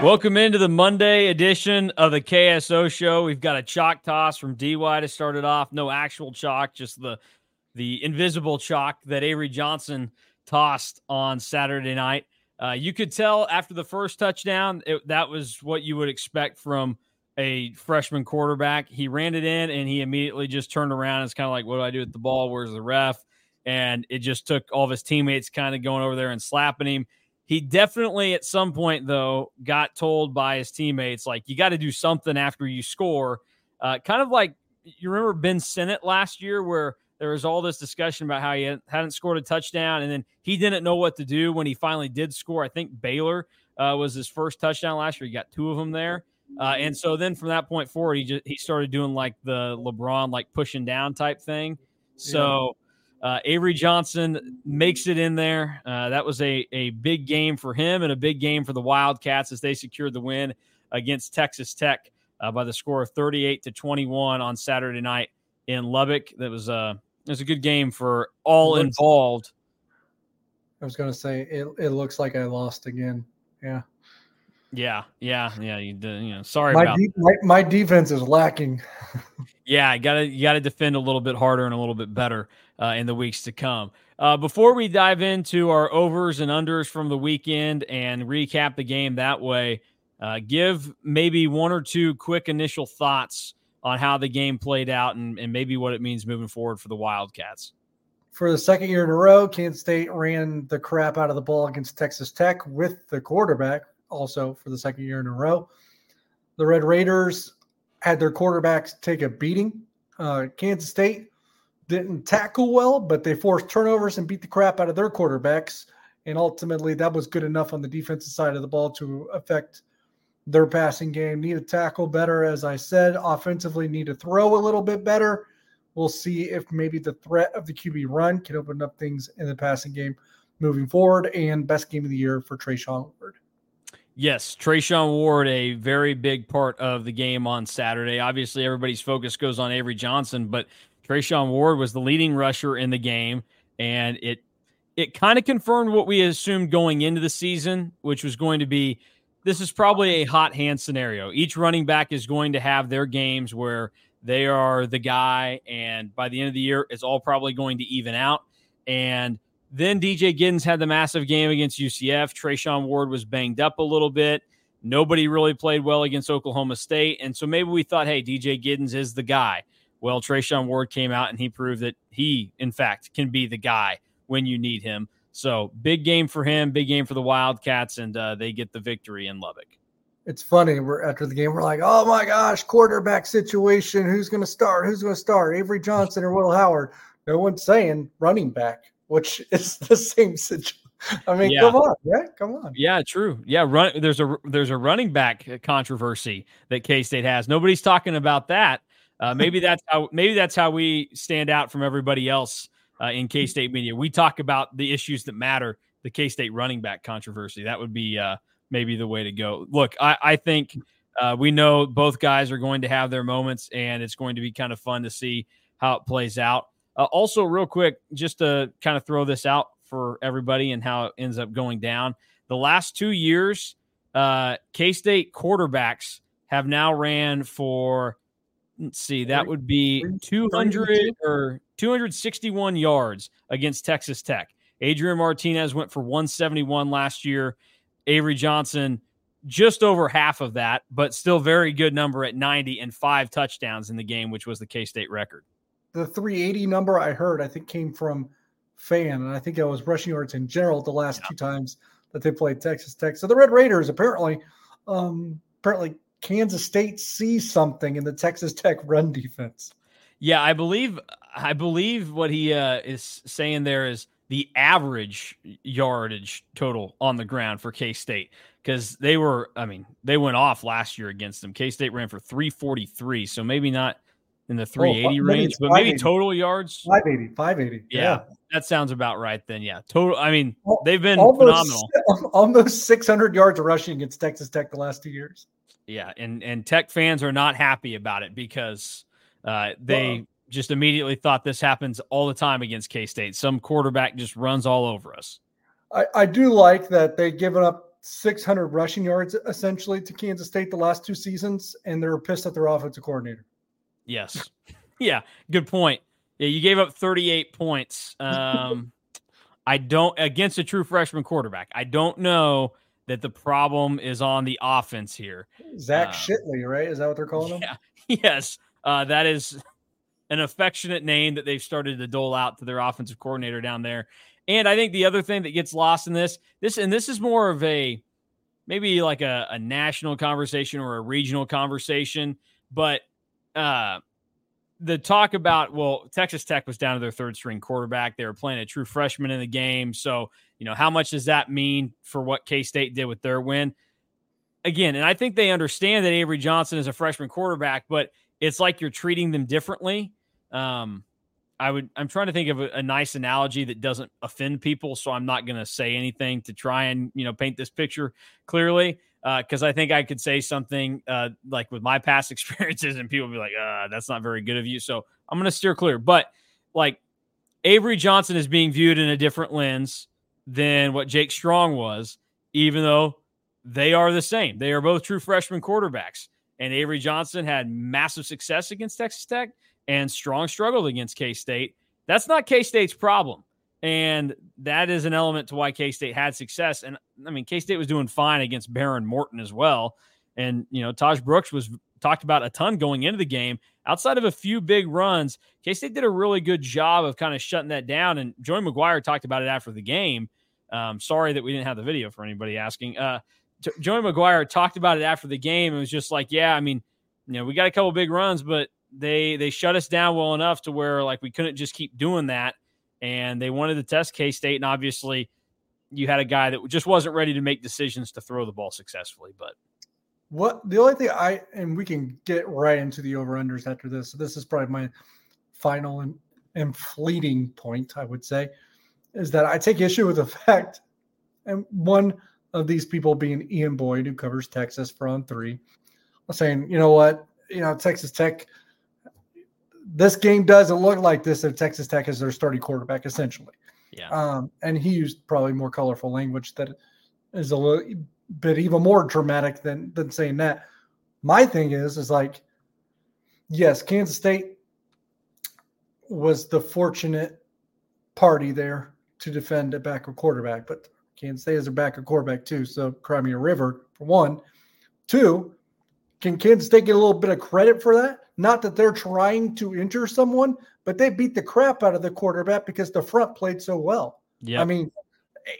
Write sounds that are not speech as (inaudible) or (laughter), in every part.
Welcome into the Monday edition of the KSO show. We've got a chalk toss from DY to start it off. No actual chalk, just the the invisible chalk that Avery Johnson tossed on Saturday night. Uh, you could tell after the first touchdown, it, that was what you would expect from a freshman quarterback. He ran it in and he immediately just turned around. It's kind of like, what do I do with the ball? Where's the ref? And it just took all of his teammates kind of going over there and slapping him. He definitely, at some point, though, got told by his teammates, like, you got to do something after you score. Uh, kind of like you remember Ben Sinnott last year, where there was all this discussion about how he hadn't scored a touchdown, and then he didn't know what to do when he finally did score. I think Baylor uh, was his first touchdown last year. He got two of them there. Uh, and so then from that point forward, he just he started doing like the LeBron like pushing down type thing. So uh, Avery Johnson makes it in there. Uh, that was a, a big game for him and a big game for the Wildcats as they secured the win against Texas Tech uh, by the score of 38 to 21 on Saturday night in Lubbock. That was a uh, it was a good game for all involved. I was going to say it, it looks like I lost again. Yeah. Yeah, yeah, yeah. You, you know, sorry my about de- my, my defense is lacking. (laughs) yeah, you gotta you gotta defend a little bit harder and a little bit better uh, in the weeks to come. Uh, before we dive into our overs and unders from the weekend and recap the game that way, uh, give maybe one or two quick initial thoughts on how the game played out and, and maybe what it means moving forward for the Wildcats. For the second year in a row, Kansas State ran the crap out of the ball against Texas Tech with the quarterback also for the second year in a row. The Red Raiders had their quarterbacks take a beating. Uh, Kansas State didn't tackle well, but they forced turnovers and beat the crap out of their quarterbacks. And ultimately, that was good enough on the defensive side of the ball to affect their passing game. Need to tackle better, as I said. Offensively, need to throw a little bit better. We'll see if maybe the threat of the QB run can open up things in the passing game moving forward. And best game of the year for Treshaun Ward. Yes, Treshaun Ward, a very big part of the game on Saturday. Obviously, everybody's focus goes on Avery Johnson, but Treshaun Ward was the leading rusher in the game, and it it kind of confirmed what we assumed going into the season, which was going to be this is probably a hot hand scenario. Each running back is going to have their games where they are the guy, and by the end of the year, it's all probably going to even out. And then DJ Giddens had the massive game against UCF. Treshaun Ward was banged up a little bit. Nobody really played well against Oklahoma State. And so maybe we thought, hey, DJ Giddens is the guy. Well, Treshaun Ward came out and he proved that he, in fact, can be the guy when you need him. So big game for him, big game for the Wildcats, and uh, they get the victory in Lubbock. It's funny. We're after the game, we're like, oh my gosh, quarterback situation. Who's going to start? Who's going to start? Avery Johnson or Will Howard? No one's saying running back which (laughs) is the same situation. I mean, yeah. come on, yeah, come on. Yeah, true. Yeah, run. There's a there's a running back controversy that K State has. Nobody's talking about that. Uh, maybe (laughs) that's how maybe that's how we stand out from everybody else uh, in K State media. We talk about the issues that matter. The K State running back controversy. That would be uh, maybe the way to go. Look, I, I think uh, we know both guys are going to have their moments, and it's going to be kind of fun to see how it plays out. Uh, also, real quick, just to kind of throw this out for everybody and how it ends up going down. The last two years, uh, K State quarterbacks have now ran for, let's see, that would be 200 or 261 yards against Texas Tech. Adrian Martinez went for 171 last year. Avery Johnson, just over half of that, but still very good number at 90 and five touchdowns in the game, which was the K State record the 380 number I heard, I think came from fan, and I think it was rushing yards in general the last yeah. two times that they played Texas Tech. So the Red Raiders apparently, um, apparently Kansas State sees something in the Texas Tech run defense. Yeah, I believe I believe what he uh, is saying there is the average yardage total on the ground for K State because they were, I mean, they went off last year against them. K State ran for 343, so maybe not in the 380 oh, range, but maybe total yards 580, 580. Yeah, yeah, that sounds about right. Then, yeah, total. I mean, they've been almost, phenomenal. (laughs) Almost 600 yards of rushing against Texas Tech the last two years. Yeah, and and Tech fans are not happy about it because uh, they just immediately thought this happens all the time against K State. Some quarterback just runs all over us. I, I do like that they've given up 600 rushing yards essentially to Kansas State the last two seasons, and they're pissed at their offensive coordinator. Yes. (laughs) yeah. Good point. Yeah. You gave up 38 points. (laughs) Um, I don't, against a true freshman quarterback. I don't know that the problem is on the offense here. Zach uh, Shitley, right? Is that what they're calling him? Yeah. (laughs) Yes. Uh, that is an affectionate name that they've started to dole out to their offensive coordinator down there. And I think the other thing that gets lost in this, this and this is more of a maybe like a, a national conversation or a regional conversation, but uh the talk about well, Texas Tech was down to their third string quarterback. They were playing a true freshman in the game. So, you know, how much does that mean for what K State did with their win? Again, and I think they understand that Avery Johnson is a freshman quarterback, but it's like you're treating them differently. Um, I would I'm trying to think of a, a nice analogy that doesn't offend people, so I'm not going to say anything to try and you know paint this picture clearly because uh, I think I could say something uh, like with my past (laughs) experiences and people be like, uh, "That's not very good of you." So I'm going to steer clear. But like Avery Johnson is being viewed in a different lens than what Jake Strong was, even though they are the same. They are both true freshman quarterbacks, and Avery Johnson had massive success against Texas Tech and Strong struggled against K State. That's not K State's problem. And that is an element to why K State had success. And I mean, K State was doing fine against Behren Morton as well. And, you know, Tahj Brooks was talked about a ton going into the game. Outside of a few big runs, K State did a really good job of kind of shutting that down. And Joey McGuire talked about it after the game. Um, sorry that we didn't have the video for anybody asking. Uh, t- Joey McGuire talked about it after the game It was just like, yeah, I mean, you know, we got a couple big runs, but they they shut us down well enough to where like we couldn't just keep doing that and they wanted to test K-State and obviously you had a guy that just wasn't ready to make decisions to throw the ball successfully but what the only thing I and we can get right into the over unders after this. So this is probably my final and, and fleeting point, I would say, is that I take issue with the fact, and one of these people being Ian Boyd, who covers Texas for on three, saying, you know what, you know, Texas Tech this game doesn't look like this if Texas Tech is their starting quarterback, essentially. Yeah. Um, and he used probably more colorful language that is a little bit even more dramatic than than saying that. My thing is, is like, yes, Kansas State was the fortunate party there to defend a backup quarterback, but Kansas State is a backup quarterback too. So Crimea River for one. Two, can Kansas State get a little bit of credit for that? Not that they're trying to injure someone, but they beat the crap out of the quarterback because the front played so well. Yeah. I mean,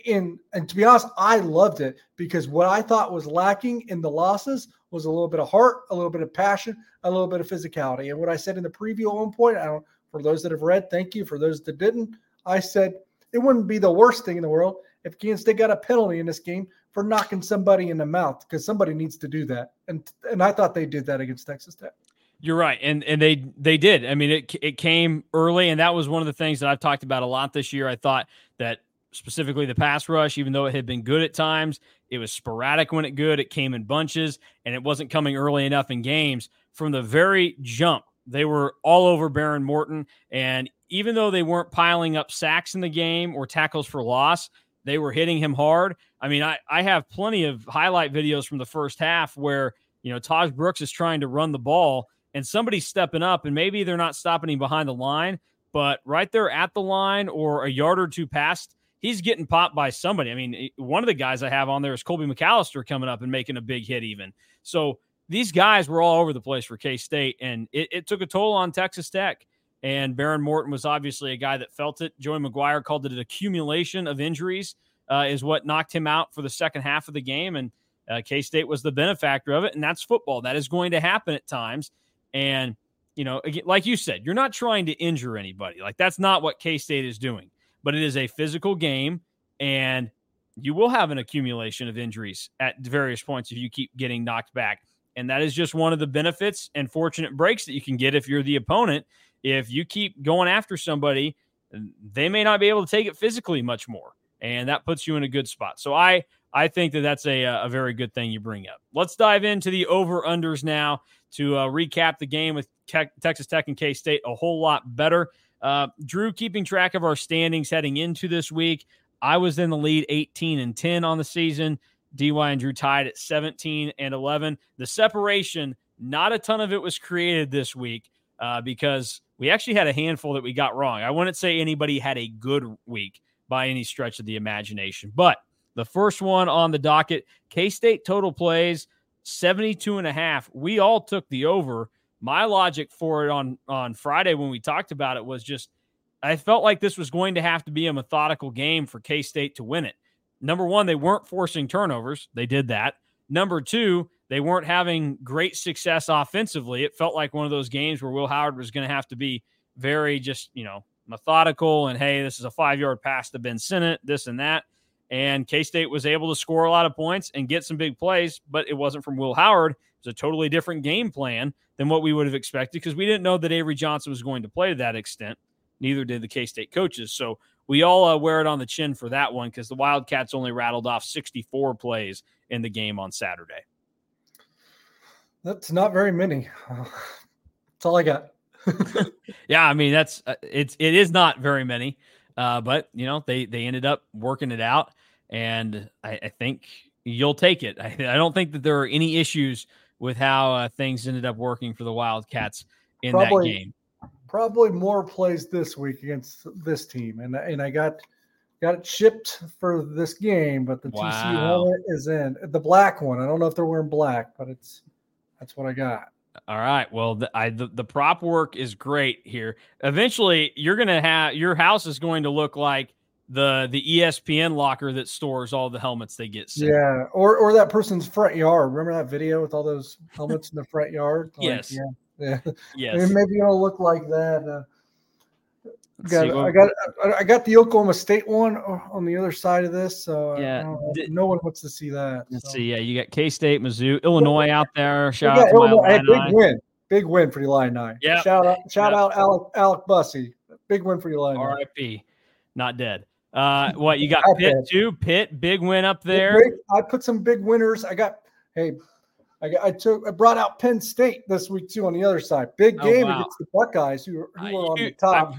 in and to be honest, I loved it because what I thought was lacking in the losses was a little bit of heart, a little bit of passion, a little bit of physicality. And what I said in the preview at one point, I don't for those that have read, thank you. For those that didn't, I said it wouldn't be the worst thing in the world if Kansas State got a penalty in this game for knocking somebody in the mouth because somebody needs to do that. And and I thought they did that against Texas Tech. You're right, and and they they did. I mean, it it came early, and that was one of the things that I've talked about a lot this year. I thought that specifically the pass rush, even though it had been good at times, it was sporadic when it good. It came in bunches, and it wasn't coming early enough in games. From the very jump, they were all over Behren Morton, and even though they weren't piling up sacks in the game or tackles for loss, they were hitting him hard. I mean, I, I have plenty of highlight videos from the first half where, you know, Tahj Brooks is trying to run the ball and somebody's stepping up and maybe they're not stopping him behind the line, but right there at the line or a yard or two past, he's getting popped by somebody. I mean, one of the guys I have on there is Colby McAllister coming up and making a big hit even. So these guys were all over the place for K State and it, it took a toll on Texas Tech. And Behren Morton was obviously a guy that felt it. Joey McGuire called it an accumulation of injuries, uh, is what knocked him out for the second half of the game. And uh, K State was the benefactor of it. And that's football. That is going to happen at times. And, you know, like you said, you're not trying to injure anybody. Like that's not what K State is doing, but it is a physical game. And you will have an accumulation of injuries at various points if you keep getting knocked back. And that is just one of the benefits and fortunate breaks that you can get if you're the opponent if you keep going after somebody, they may not be able to take it physically much more. And that puts you in a good spot. So I I think that that's a, a very good thing you bring up. Let's dive into the over unders now to uh, recap the game with Te- Texas Tech and K State a whole lot better. Uh, Drew, keeping track of our standings heading into this week, I was in the lead 18 and 10 on the season. DY and Drew tied at 17 and 11. The separation, not a ton of it was created this week uh, because we actually had a handful that we got wrong. I wouldn't say anybody had a good week by any stretch of the imagination, but the first one on the docket, K State total plays 72 and a half. We all took the over. My logic for it on on Friday when we talked about it was just I felt like this was going to have to be a methodical game for K State to win it. Number one, they weren't forcing turnovers. They did that. Number two, they weren't having great success offensively. It felt like one of those games where Will Howard was going to have to be very just, you know, methodical and hey, this is a five yard pass to Ben Sinnott, this and that. And K State was able to score a lot of points and get some big plays, but it wasn't from Will Howard. It was a totally different game plan than what we would have expected because we didn't know that Avery Johnson was going to play to that extent. Neither did the K State coaches. So we all uh, wear it on the chin for that one because the Wildcats only rattled off 64 plays in the game on Saturday. That's not very many. That's all I got. (laughs) yeah, I mean that's uh, it's it is not very many. Uh, but you know, they they ended up working it out, and I, I think you'll take it. (laughs) I, I, don't think that there are any issues with how uh, things ended up working for the Wildcats in probably, that game. Probably more plays this week against this team, and and I got got it shipped for this game, but the wow. TCU helmet is in the black one. I don't know if they're wearing black, but it's that's what I got. All right. Well, the, I, the, the prop work is great here. Eventually, you're gonna have your house is going to look like the the ESPN locker that stores all the helmets they get. Sent. Yeah, or or that person's front yard. Remember that video with all those helmets in the front yard? Like, yes. Yeah. (laughs) Yeah. Yes. Maybe it'll look like that. Uh, got, I got I got the Oklahoma State one on the other side of this, so uh, yeah, no one wants to see that. Let's so. see. Yeah, you got K State, Mizzou, Illinois out there. Shout out to Illinois, hey, big win, big win for the Illini. Yeah, shout out, shout yep. out Alec Alec Bussey. Big win for Illini. R.I.P. Not dead. Uh, what you got? Pitt dead. too. Pitt, big win up there. Big, I put some big winners. I got. Hey, I, got, I took I brought out Penn State this week too on the other side. Big oh, game oh, wow. against the Buckeyes who, who uh, were on the top. I,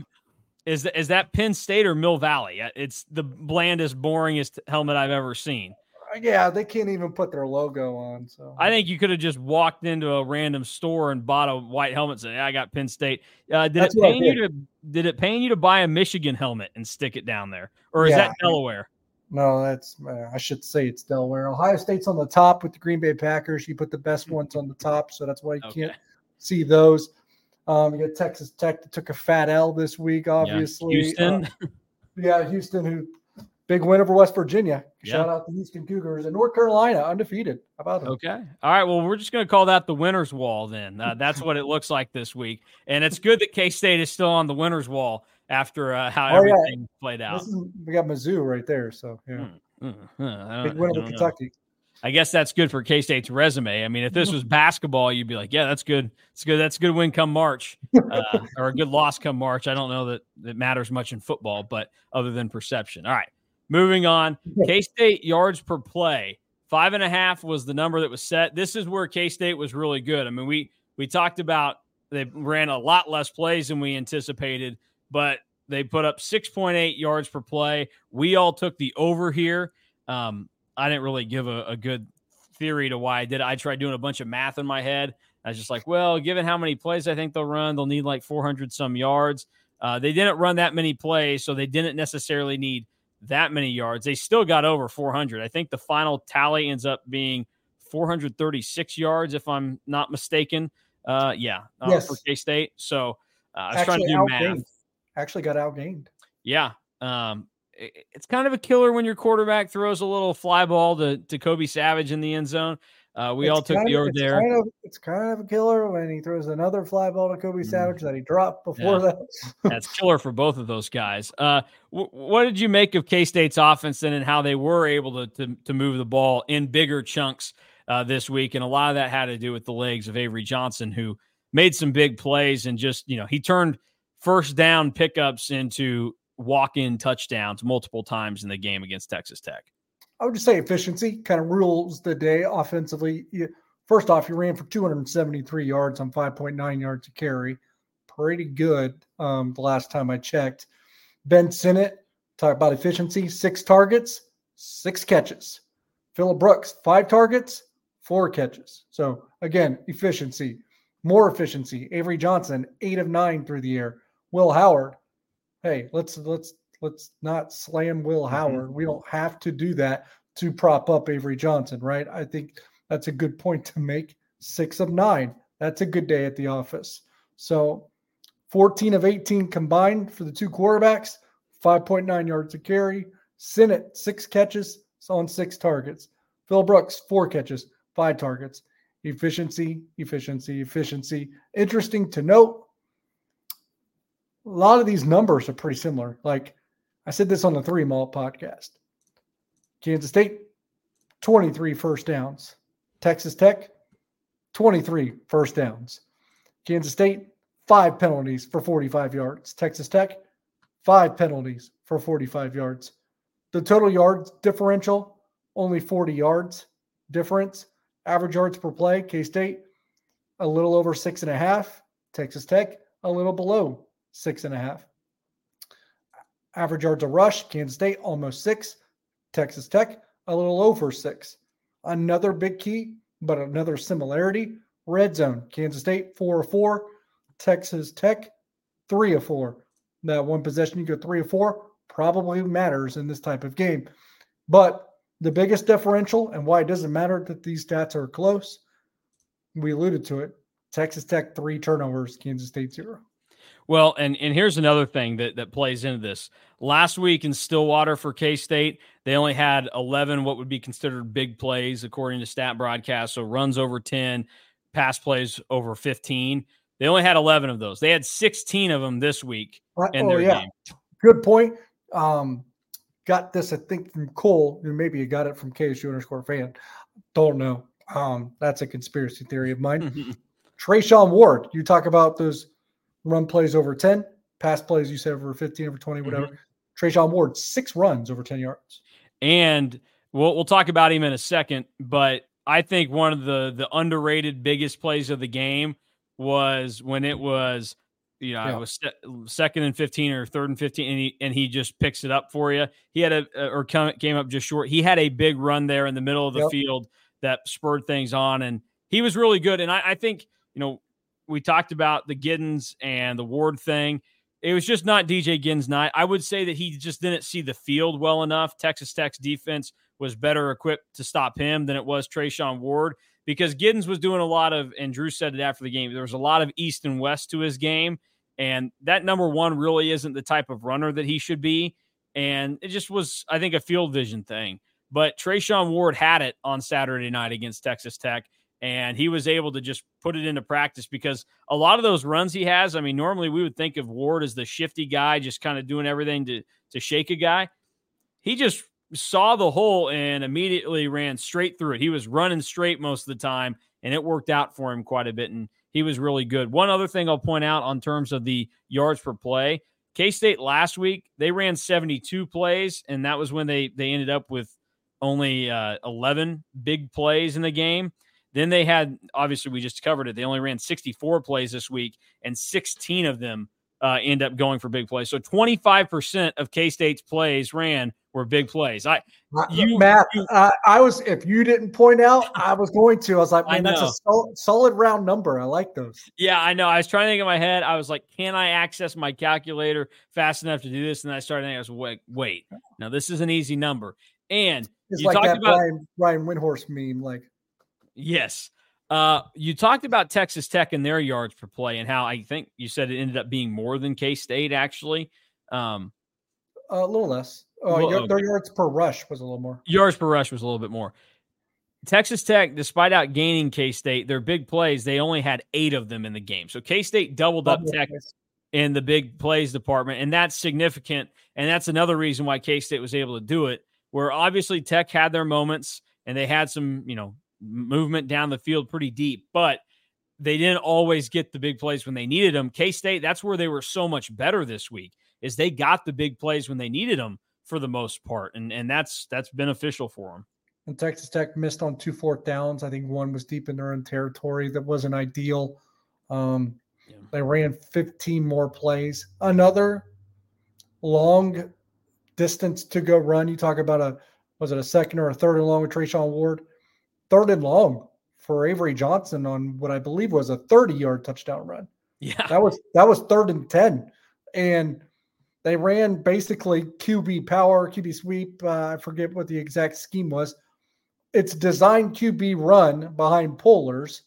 is is that Penn State or Mill Valley? Uh, it's the blandest, boringest helmet I've ever seen. Uh, yeah, they can't even put their logo on. So I think you could have just walked into a random store and bought a white helmet. And said, "I got Penn State." Uh, did That's it pain you to did it pain you to buy a Michigan helmet and stick it down there, or is yeah. that Delaware? No, that's uh, I should say it's Delaware. Ohio State's on the top with the Green Bay Packers. You put the best ones on the top, so that's why you okay. can't see those. Um, you got Texas Tech that took a fat L this week, obviously. Yeah. Houston. Uh, yeah, Houston, who big win over West Virginia. Shout out to Houston Cougars and North Carolina, undefeated. How about them? Okay. All right. Well, we're just going to call that the winner's wall then. Uh, that's what it looks like this week. And it's good that K State is still on the winner's wall after uh, how oh, everything yeah. played out. Is, we got Mizzou right there. So, yeah. Mm, mm, big win over Kentucky. Know. I guess that's good for K State's resume. I mean, if this was basketball, you'd be like, yeah, that's good. It's good. That's a good win come March, (laughs) uh, or a good loss come March. I don't know that it matters much in football, but other than perception. All right, moving on. (laughs) K State yards per play, five and a half was the number that was set. This is where K State was really good. I mean, we we talked about they ran a lot less plays than we anticipated, but they put up 6.8 yards per play. We all took the over here. Um, I didn't really give a, a good theory to why I did it. I tried doing a bunch of math in my head. I was just like, well, given how many plays I think they'll run, they'll need like 400 some yards. Uh, they didn't run that many plays, so they didn't necessarily need that many yards. They still got over 400. I think the final tally ends up being 436 yards, if I'm not mistaken. Uh, yeah, uh, yes. for K State. So uh, I was Actually, trying to do math. Actually, got outgained. Yeah. Um, it's kind of a killer when your quarterback throws a little fly ball to, to Kobe Savage in the end zone. Uh, we it's all took the over there. Kind of, it's kind of a killer when he throws another fly ball to Kobe mm. Savage that he dropped before yeah. that. (laughs) That's killer for both of those guys. Uh, w- what did you make of K State's offense then and how they were able to, to, to move the ball in bigger chunks uh, this week? And a lot of that had to do with the legs of Avery Johnson, who made some big plays and just, you know, he turned first down pickups into walk in touchdowns multiple times in the game against Texas Tech. I would just say efficiency kind of rules the day offensively. First off, you ran for 273 yards on 5.9 yards to carry. Pretty good um, the last time I checked. Ben Sinnott, talk about efficiency, six targets, six catches. Phillip Brooks, five targets, four catches. So again, efficiency, more efficiency. Avery Johnson, eight of nine through the air. Will Howard, hey, let's let's let's not slam Will mm-hmm. Howard. Mm-hmm. We don't have to do that to prop up Avery Johnson, right? I think that's a good point to make. Six of nine. That's a good day at the office. So 14 of 18 combined for the two quarterbacks, 5.9 yards a carry. Sinnott, six catches on six targets. Phil Brooks, four catches, five targets. Efficiency, efficiency, efficiency. Interesting to note, a lot of these numbers are pretty similar. Like I said this on the Three Mall podcast. Kansas State, 23 first downs. Texas Tech, 23 first downs. Kansas State, five penalties for 45 yards. Texas Tech, five penalties for 45 yards. The total yards differential, only 40 yards difference. Average yards per play, K State, a little over six and a half. Texas Tech, a little below six and a half. Average yards a rush, Kansas State almost six. Texas Tech a little over six. Another big key, but another similarity red zone. Kansas State four or four. Texas Tech three or four. That one possession you go three or four probably matters in this type of game. But the biggest differential and why it doesn't matter that these stats are close, we alluded to it. Texas Tech three turnovers, Kansas State zero. Well, and and here's another thing that that plays into this. Last week in Stillwater for K State, they only had 11 what would be considered big plays according to Stat Broadcast. So runs over 10, pass plays over 15. They only had 11 of those. They had 16 of them this week in oh, their yeah. game. Good point. Um, got this, I think, from Cole. Maybe you got it from KSU underscore fan. Don't know. Um, that's a conspiracy theory of mine. (laughs) Treshaun Ward, you talk about those run plays over 10, pass plays, you said over 15, over 20, whatever. mm hmm Treshaun Ward, six runs over 10 yards. And we'll, we'll talk about him in a second, but I think one of the the underrated biggest plays of the game was when it was, you know, yeah. it was second and 15 or third and 15, and he, and he just picks it up for you. He had a, or came up just short. He had a big run there in the middle of the yep. field that spurred things on, and he was really good. And I, I think, you know, we talked about the Giddens and the Ward thing. It was just not DJ Giddens' night. I would say that he just didn't see the field well enough. Texas Tech's defense was better equipped to stop him than it was Treshaun Ward because Giddens was doing a lot of, and Drew said it after the game, there was a lot of east and west to his game. And that number one really isn't the type of runner that he should be. And it just was, I think, a field vision thing. But Treshaun Ward had it on Saturday night against Texas Tech and he was able to just put it into practice because a lot of those runs he has, I mean, normally we would think of Ward as the shifty guy, just kind of doing everything to to shake a guy. He just saw the hole and immediately ran straight through it. He was running straight most of the time, and it worked out for him quite a bit. And he was really good. One other thing I'll point out on terms of the yards per play, K State last week they ran 72 plays, and that was when they they ended up with only uh, 11 big plays in the game. Then they had, obviously, we just covered it. They only ran 64 plays this week, and 16 of them uh, end up going for big plays. So 25% of K State's plays ran were big plays. I, you, Matt, you, uh, I was, if you didn't point out, (laughs) I was going to. I was like, man, that's a solid, solid round number. I like those. Yeah, I know. I was trying to think in my head. I was like, can I access my calculator fast enough to do this? And I started thinking, I was wait, wait. Now this is an easy number. And it's like that about, Brian, Brian Windhorst meme, like Yes. Uh, you talked about Texas Tech and their yards per play and how I think you said it ended up being more than K State actually. Um, a little less. Uh, well, okay. Their yards per rush was a little more. Yards per rush was a little bit more. Texas Tech, despite outgaining K State, their big plays, they only had eight of them in the game. So K State doubled up Tech in the big plays department, and that's significant. And that's another reason why K State was able to do it, where obviously Tech had their moments and they had some, you know, movement down the field pretty deep, but they didn't always get the big plays when they needed them. K State, that's where they were so much better this week, is they got the big plays when they needed them. for the most part, and and that's that's beneficial for them. And Texas Tech missed on two fourth downs. I think one was deep in their own territory. That wasn't ideal. Um, yeah. They ran 15 more plays. Another long distance to go run. You talk about a was it a second or a third and long with Treshaun Ward? Third and long for Avery Johnson on what I believe was a 30 yard touchdown run. Yeah. That was that was third and 10. And they ran basically QB power, QB sweep. Uh, I forget what the exact scheme was. It's designed QB run behind pullers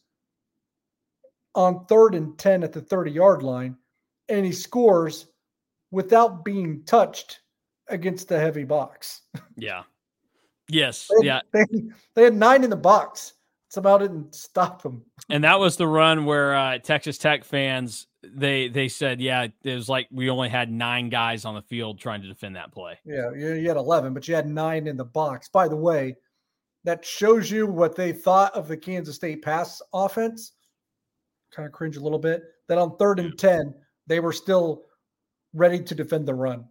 on third and 10 at the 30 yard line. And he scores without being touched against the heavy box. Yeah. Yes. they, yeah. (laughs) They, they had nine in the box. It's didn't stop them. And that was the run where uh, Texas Tech fans they they said, yeah, it was like we only had nine guys on the field trying to defend that play. Yeah, you, you had eleven, but you had nine in the box. By the way, that shows you what they thought of the Kansas State pass offense. Kind of cringe a little bit that on third and ten they were still ready to defend the run.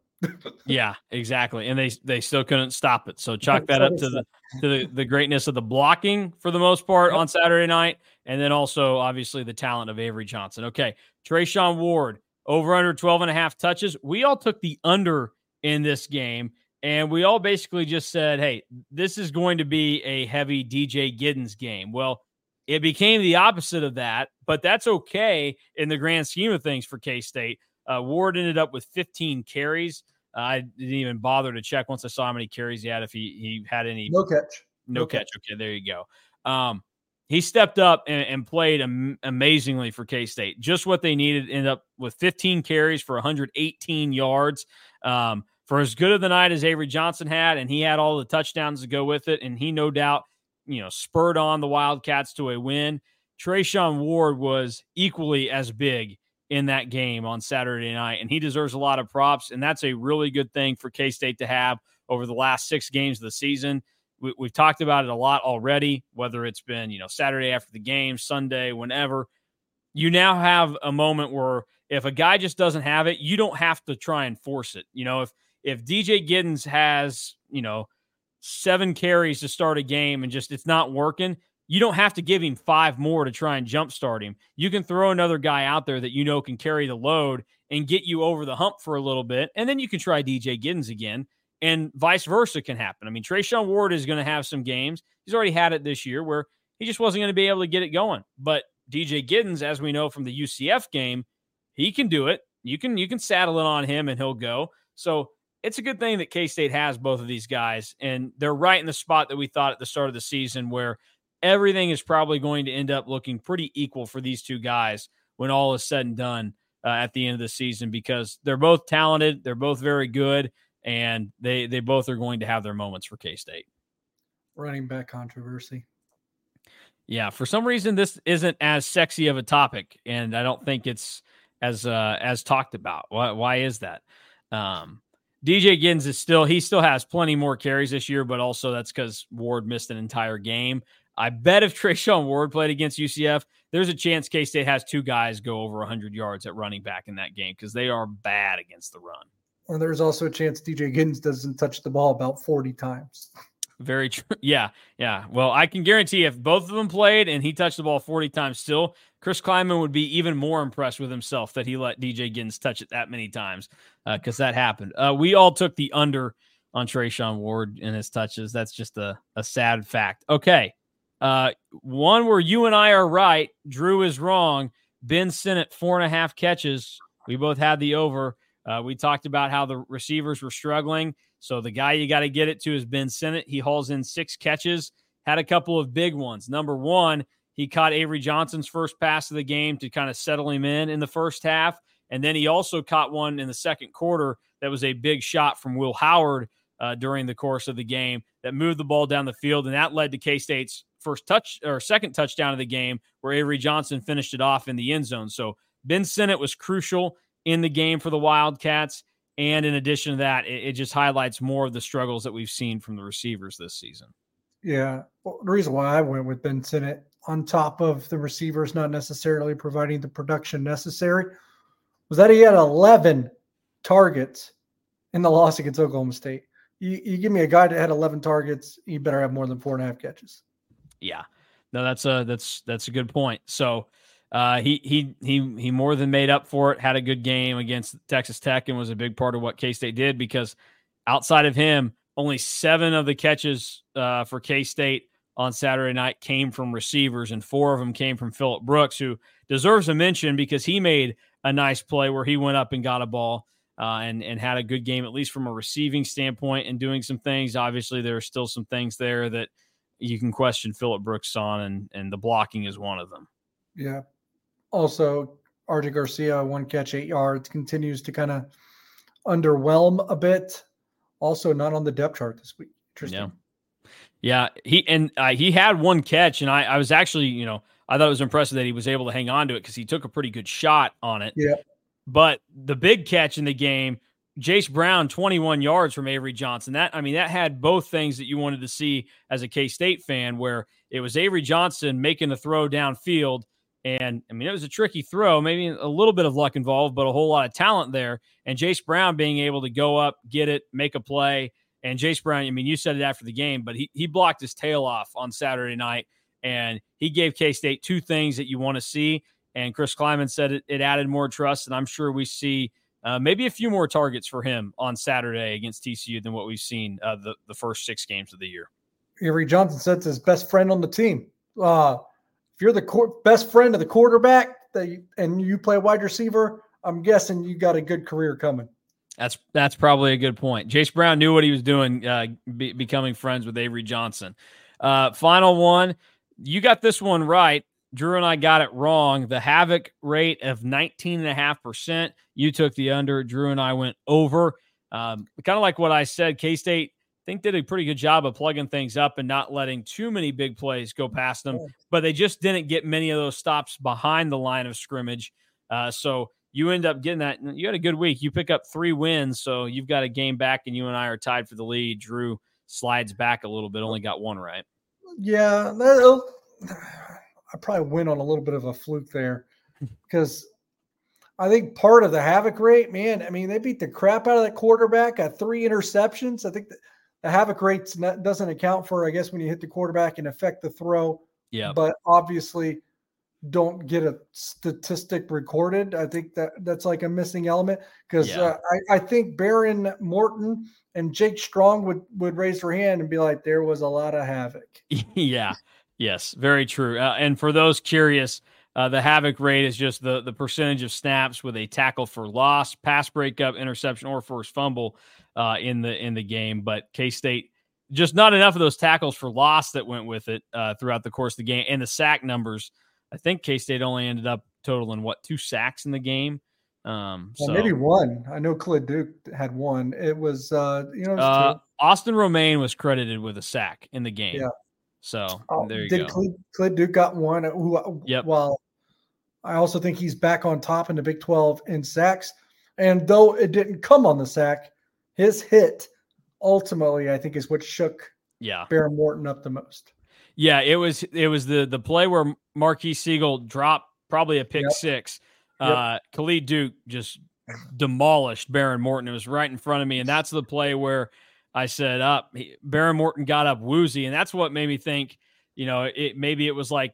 Yeah, exactly. And they they still couldn't stop it. So chalk that up to the to the, the greatness of the blocking for the most part on Saturday night. And then also obviously the talent of Avery Johnson. Okay. Treshaun Ward, over under 12 and a half touches. We all took the under in this game. And we all basically just said, hey, this is going to be a heavy DJ Giddens game. Well, it became the opposite of that, but that's okay in the grand scheme of things for K State. Uh, Ward ended up with 15 carries. I didn't even bother to check once I saw how many carries he had, if he, he had any. No catch. No, no catch. catch. Okay, there you go. Um, he stepped up and, and played am- amazingly for K State. Just what they needed. Ended up with 15 carries for 118 yards. Um, for as good of the night as Avery Johnson had, and he had all the touchdowns to go with it, and he no doubt, you know, spurred on the Wildcats to a win. Treshaun Ward was equally as big in that game on Saturday night, and he deserves a lot of props. And that's a really good thing for K State to have over the last six games of the season. We, have talked about it a lot already, whether it's been you know Saturday after the game, Sunday, whenever. You now have a moment where if a guy just doesn't have it, you don't have to try and force it. You know, if if DJ Giddens has you know seven carries to start a game and just it's not working, you don't have to give him five more to try and jumpstart him. You can throw another guy out there that you know can carry the load and get you over the hump for a little bit. And then you can try DJ Giddens again, and vice versa can happen. I mean, Treshaun Ward is going to have some games. He's already had it this year where he just wasn't going to be able to get it going. But DJ Giddens, as we know from the UCF game, he can do it. You can you can saddle it on him and he'll go. So it's a good thing that K State has both of these guys, and they're right in the spot that we thought at the start of the season where everything is probably going to end up looking pretty equal for these two guys when all is said and done uh, at the end of the season because they're both talented, they're both very good, and they they both are going to have their moments for K State. Running back controversy. Yeah, for some reason this isn't as sexy of a topic, and I don't think it's as uh, as talked about. Why why is that? Um, DJ Giddens is still he still has plenty more carries this year, but also that's because Ward missed an entire game. I bet if (laughs) Treshaun Ward played against UCF, there's a chance K State has two guys go over 100 yards at running back in that game because they are bad against the run. Or there's also a chance DJ Giddens doesn't touch the ball about 40 times. Very true. (laughs) Yeah. Yeah. Well, I can guarantee if both of them played and he touched the ball 40 times still, Chris Klieman would be even more impressed with himself that he let DJ Giddens touch it that many times because uh, that happened. Uh, we all took the under on Treshaun Ward and his touches. That's just a, a sad fact. Okay. Uh, one where you and I are right, Drew is wrong. Ben Sinnott, four and a half catches. We both had the over. Uh, we talked about how the receivers were struggling. So the guy you got to get it to is Ben Sinnott. He hauls in six catches, had a couple of big ones. Number one, he caught Avery Johnson's first pass of the game to kind of settle him in in the first half. And then he also caught one in the second quarter that was a big shot from Will Howard uh, during the course of the game that moved the ball down the field. And that led to K State's first touch or second touchdown of the game where Avery Johnson finished it off in the end zone. So Ben Sinnott was crucial in the game for the Wildcats. And in addition to that, it, it just highlights more of the struggles that we've seen from the receivers this season. Yeah. Well, the reason why I went with Ben Sinnott on top of the receivers not necessarily providing the production necessary was that he had 11 targets in the loss against Oklahoma State. you, you give me a guy that had 11 targets, you better have more than four and a half catches. Yeah, no, that's a that's that's a good point. So uh, he he he he more than made up for it. Had a good game against Texas Tech and was a big part of what K State did because outside of him, only seven of the catches uh, for K State on Saturday night came from receivers, and four of them came from Phillip Brooks, who deserves a mention because he made a nice play where he went up and got a ball uh, and and had a good game, at least from a receiving standpoint, and doing some things. Obviously, there are still some things there that you can question Phillip Brooks on, and and the blocking is one of them. Yeah. Also, RJ Garcia, one catch, eight yards, continues to kind of underwhelm a bit. Also, not on the depth chart this week. Interesting. Yeah. Yeah, he and uh, he had one catch, and I, I was actually, you know, I thought it was impressive that he was able to hang on to it because he took a pretty good shot on it. Yeah. But the big catch in the game, Jayce Brown, 21 yards from Avery Johnson. That I mean, that had both things that you wanted to see as a K State fan, where it was Avery Johnson making the throw downfield. And I mean, it was a tricky throw, maybe a little bit of luck involved, but a whole lot of talent there. And Jayce Brown being able to go up, get it, make a play. And Jayce Brown, I mean, you said it after the game, but he, he blocked his tail off on Saturday night. And he gave K State two things that you want to see. And Chris Klieman said it, it added more trust. And I'm sure we see uh, maybe a few more targets for him on Saturday against TCU than what we've seen uh, the, the first six games of the year. Avery Johnson said it's his best friend on the team. Uh, if you're the cor- best friend of the quarterback you, and you play wide receiver, I'm guessing you got a good career coming. That's that's probably a good point. Jayce Brown knew what he was doing, uh, be, becoming friends with Avery Johnson. Uh, final one, you got this one right. Drew and I got it wrong. The havoc rate of 19.5%. You took the under. Drew and I went over. Um, kind of like what I said, K State, I think, did a pretty good job of plugging things up and not letting too many big plays go past them, but they just didn't get many of those stops behind the line of scrimmage. Uh, so you end up getting that. You had a good week. You pick up three wins. So you've got a game back, and you and I are tied for the lead. Drew slides back a little bit, only got one right. Yeah. I probably went on a little bit of a fluke there because I think part of the havoc rate, man, I mean, they beat the crap out of that quarterback, got three interceptions. I think the, the havoc rate doesn't account for, I guess, when you hit the quarterback and affect the throw. Yeah. But obviously, don't get a statistic recorded. I think that that's like a missing element because yeah. uh, I, I think Behren Morton and Jake Strong would would raise their hand and be like, there was a lot of havoc. (laughs) yeah. Yes, very true. Uh, and for those curious, uh, the havoc rate is just the the percentage of snaps with a tackle for loss, pass breakup, interception, or forced fumble uh, in the in the game. But K State just not enough of those tackles for loss that went with it uh, throughout the course of the game, and the sack numbers. I think K State only ended up totaling what two sacks in the game. Um, well, so, maybe one. I know Khalid Duke had one. It was uh, you know, uh, Austin Romaine was credited with a sack in the game. Yeah. So oh, there you did go. Clint, Clint Duke got one? Who? Uh, yep. Well, I also think he's back on top in the Big 12 in sacks. And though it didn't come on the sack, his hit ultimately, I think, is what shook yeah Behren Morton up the most. Yeah, it was it was the the play where Marques Sigle dropped probably a pick yep. six. Yep. Uh Khalid Duke just demolished Behren Morton. It was right in front of me, and that's the play where I said up. Uh, Behren Morton got up woozy, and that's what made me think. You know, it maybe it was like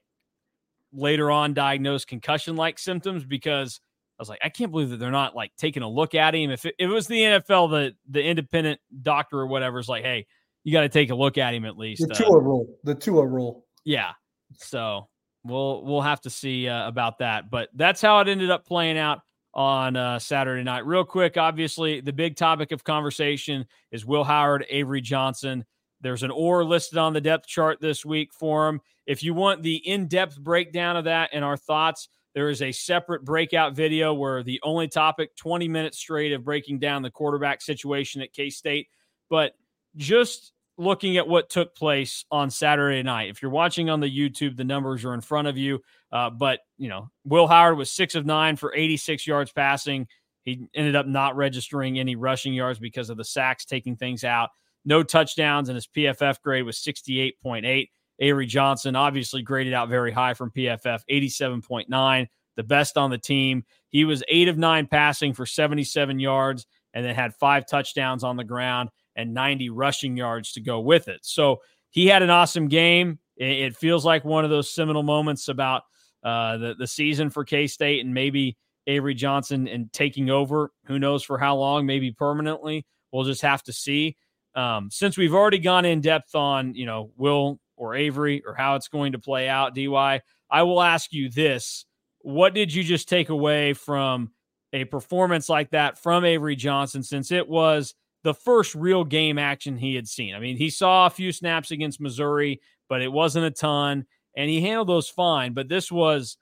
later on diagnosed concussion like symptoms because I was like, I can't believe that they're not like taking a look at him. If it, if it was the NFL, the the independent doctor or whatever is like, hey, you got to take a look at him at least. The Tua uh, rule. The Tua rule. Yeah. So we'll we'll have to see uh, about that, but that's how it ended up playing out on uh, Saturday night. Real quick, obviously, the big topic of conversation is Will Howard, Avery Johnson. There's an or listed on the depth chart this week for him. If you want the in depth breakdown of that and our thoughts, there is a separate breakout video where the only topic, 20 minutes straight of breaking down the quarterback situation at K State. But just looking at what took place on Saturday night. If you're watching on the YouTube, the numbers are in front of you. Uh, but, you know, Will Howard was six of nine for 86 yards passing. He ended up not registering any rushing yards because of the sacks, taking things out. No touchdowns, and his PFF grade was 68.8. Avery Johnson obviously graded out very high from PFF, 87.9, the best on the team. He was eight of nine passing for 77 yards and then had five touchdowns on the ground and 90 rushing yards to go with it. So he had an awesome game. It, feels like one of those seminal moments about uh, the the season for K State and maybe Avery Johnson and taking over. Who knows for how long? Maybe permanently. We'll just have to see. Um, since we've already gone in depth on you know Will or Avery or how it's going to play out, DY, I will ask you this: What did you just take away from a performance like that from Avery Johnson? Since it was the first real game action he had seen. I mean, he saw a few snaps against Missouri, but it wasn't a ton, and he handled those fine. But this was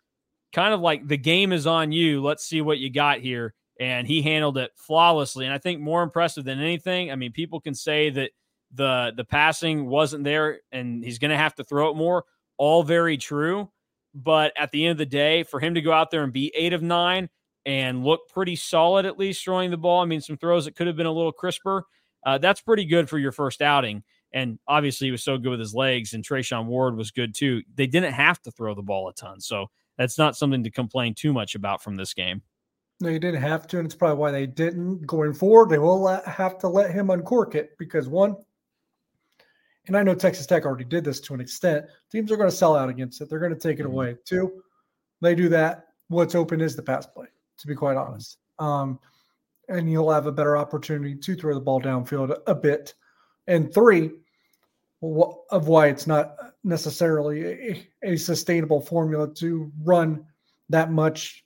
kind of like the game is on you. Let's see what you got here. And he handled it flawlessly. And I think more impressive than anything, I mean, people can say that the the passing wasn't there and he's going to have to throw it more. All very true. But at the end of the day, for him to go out there and be eight of nine and look pretty solid, at least throwing the ball, I mean, some throws that could have been a little crisper, uh, that's pretty good for your first outing. And obviously, he was so good with his legs, and Treshaun Ward was good too. They didn't have to throw the ball a ton. So that's not something to complain too much about from this game. No, you didn't have to, and it's probably why they didn't. Going forward, they will have to let him uncork it because one, and I know Texas Tech already did this to an extent. Teams are going to sell out against it. They're going to take it mm-hmm. away. Two, they do that. What's open is the pass play. To be quite honest, um, and you'll have a better opportunity to throw the ball downfield a bit. And three, of why it's not necessarily a, a sustainable formula to run that much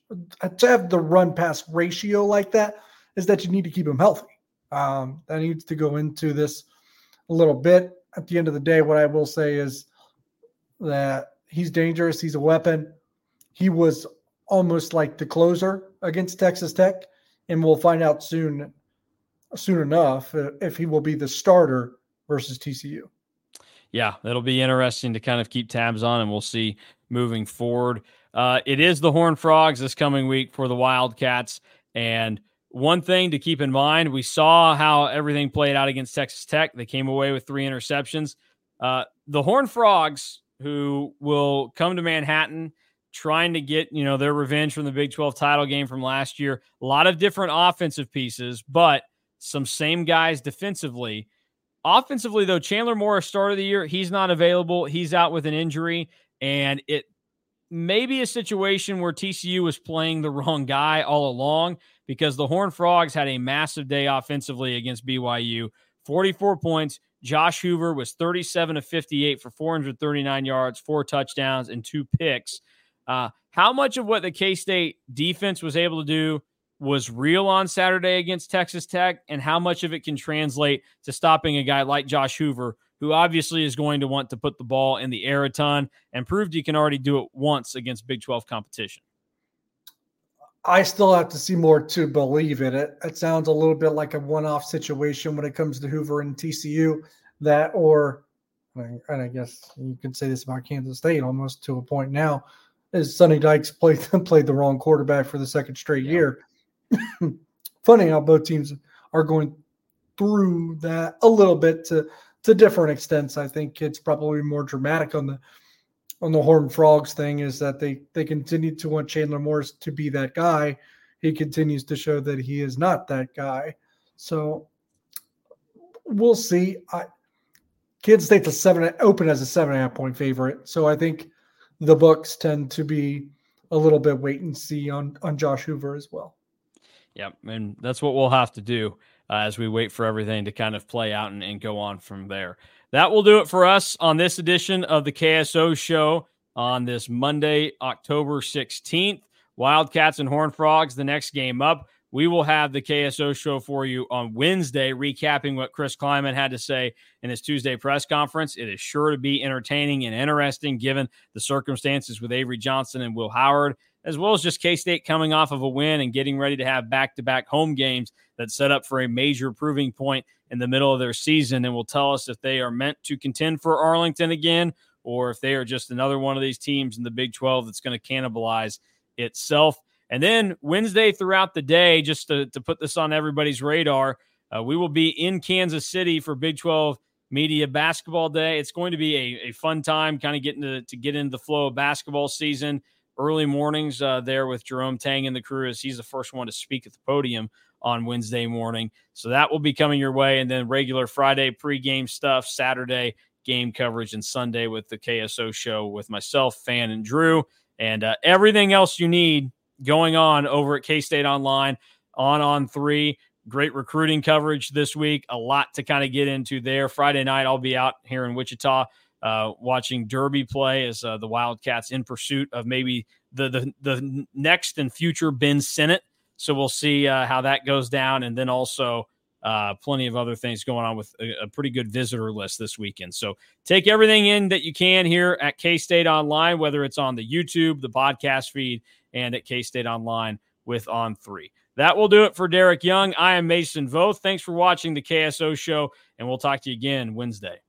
to have the run pass ratio like that is that you need to keep him healthy. Um, that needs to go into this a little bit. At the end of the day, what I will say is that he's dangerous. He's a weapon. He was almost like the closer against Texas Tech, and we'll find out soon, soon enough, if he will be the starter versus TCU yeah, it'll be interesting to kind of keep tabs on, and we'll see moving forward. Uh, it is the Horn Frogs this coming week for the Wildcats, and one thing to keep in mind: we saw how everything played out against Texas Tech. They came away with three interceptions. Uh, the Horn Frogs, who will come to Manhattan trying to get you know their revenge from the Big 12 title game from last year. A lot of different offensive pieces, but some same guys defensively. Offensively, though, Chandler Morris, start of the year, he's not available. He's out with an injury. And it may be a situation where TCU was playing the (laughs) wrong guy all along because the Horn Frogs had a massive day offensively against BYU 44 points. Josh Hoover was 37 of 58 for 439 yards, four touchdowns, and two picks. Uh, how much of what the K State defense was able to do was real on Saturday against Texas Tech and how much of it can translate to stopping a guy like Josh Hoover, who obviously is going to want to put the ball in the air a ton and proved he can already do it once against Big 12 competition. I still have to see more to believe in it. It sounds a little bit like a one off situation when it comes to Hoover and TCU, that, or, and I guess you can say this about Kansas State almost to a point now, is Sonny Dykes played, (laughs) played the wrong quarterback for the second straight yeah. year. (clears throat) funny how both teams are going through that a little bit to to different extents. I think it's probably more dramatic on the on the Horn Frogs thing is that they they continue to want Chandler Morris to be that guy. He continues to show that he is not that guy. So we'll see. I, Kansas State's a seven open as a seven and a half point favorite. So I think the books tend to be a little bit wait and see on on Josh Hoover as well. Yep. And that's what we'll have to do uh, as we wait for everything to kind of play out and, and go on from there. That will do it for us on this edition of the KSO show on this Monday, October 16th. Wildcats and Horn Frogs, the next game up. We will have the KSO show for you on Wednesday, recapping what Chris Klieman had to say in his Tuesday press conference. It is sure to be entertaining and interesting given the circumstances with Avery Johnson and Will Howard as well as just K State coming off of a win and getting ready to have back to back home games that set up for a major proving point in the middle of their season and will tell us if they are meant to contend for Arlington again or if they are just another one of these teams in the Big 12 that's going to cannibalize itself. And then Wednesday throughout the day, just to, to put this on everybody's radar, uh, we will be in Kansas City for Big 12 Media Basketball Day. It's going to be a, a fun time, kind of getting to, to get into the flow of basketball season early mornings uh, there with Jerome Tang and the crew as he's the first one to speak at the podium on Wednesday morning. So that will be coming your way. And then regular Friday pregame stuff, Saturday game coverage, and Sunday with the KSO show with myself, Fan, and Drew. And uh, everything else you need going on over at K State Online on on three. Great recruiting coverage this week. A lot to kind of get into there. Friday night, I'll be out here in Wichita uh, watching Derby play as uh, the Wildcats in pursuit of maybe the, the the next and future Ben Sinnott. So we'll see uh, how that goes down, and then also uh, plenty of other things going on with a, a, pretty good visitor list this weekend. So take everything in that you can here at K State Online, whether it's on the YouTube, the podcast feed, and at K State Online with On Three. That will do it for Derek Young. I am Mason Voth. Thanks for watching the KSO show, and we'll talk to you again Wednesday.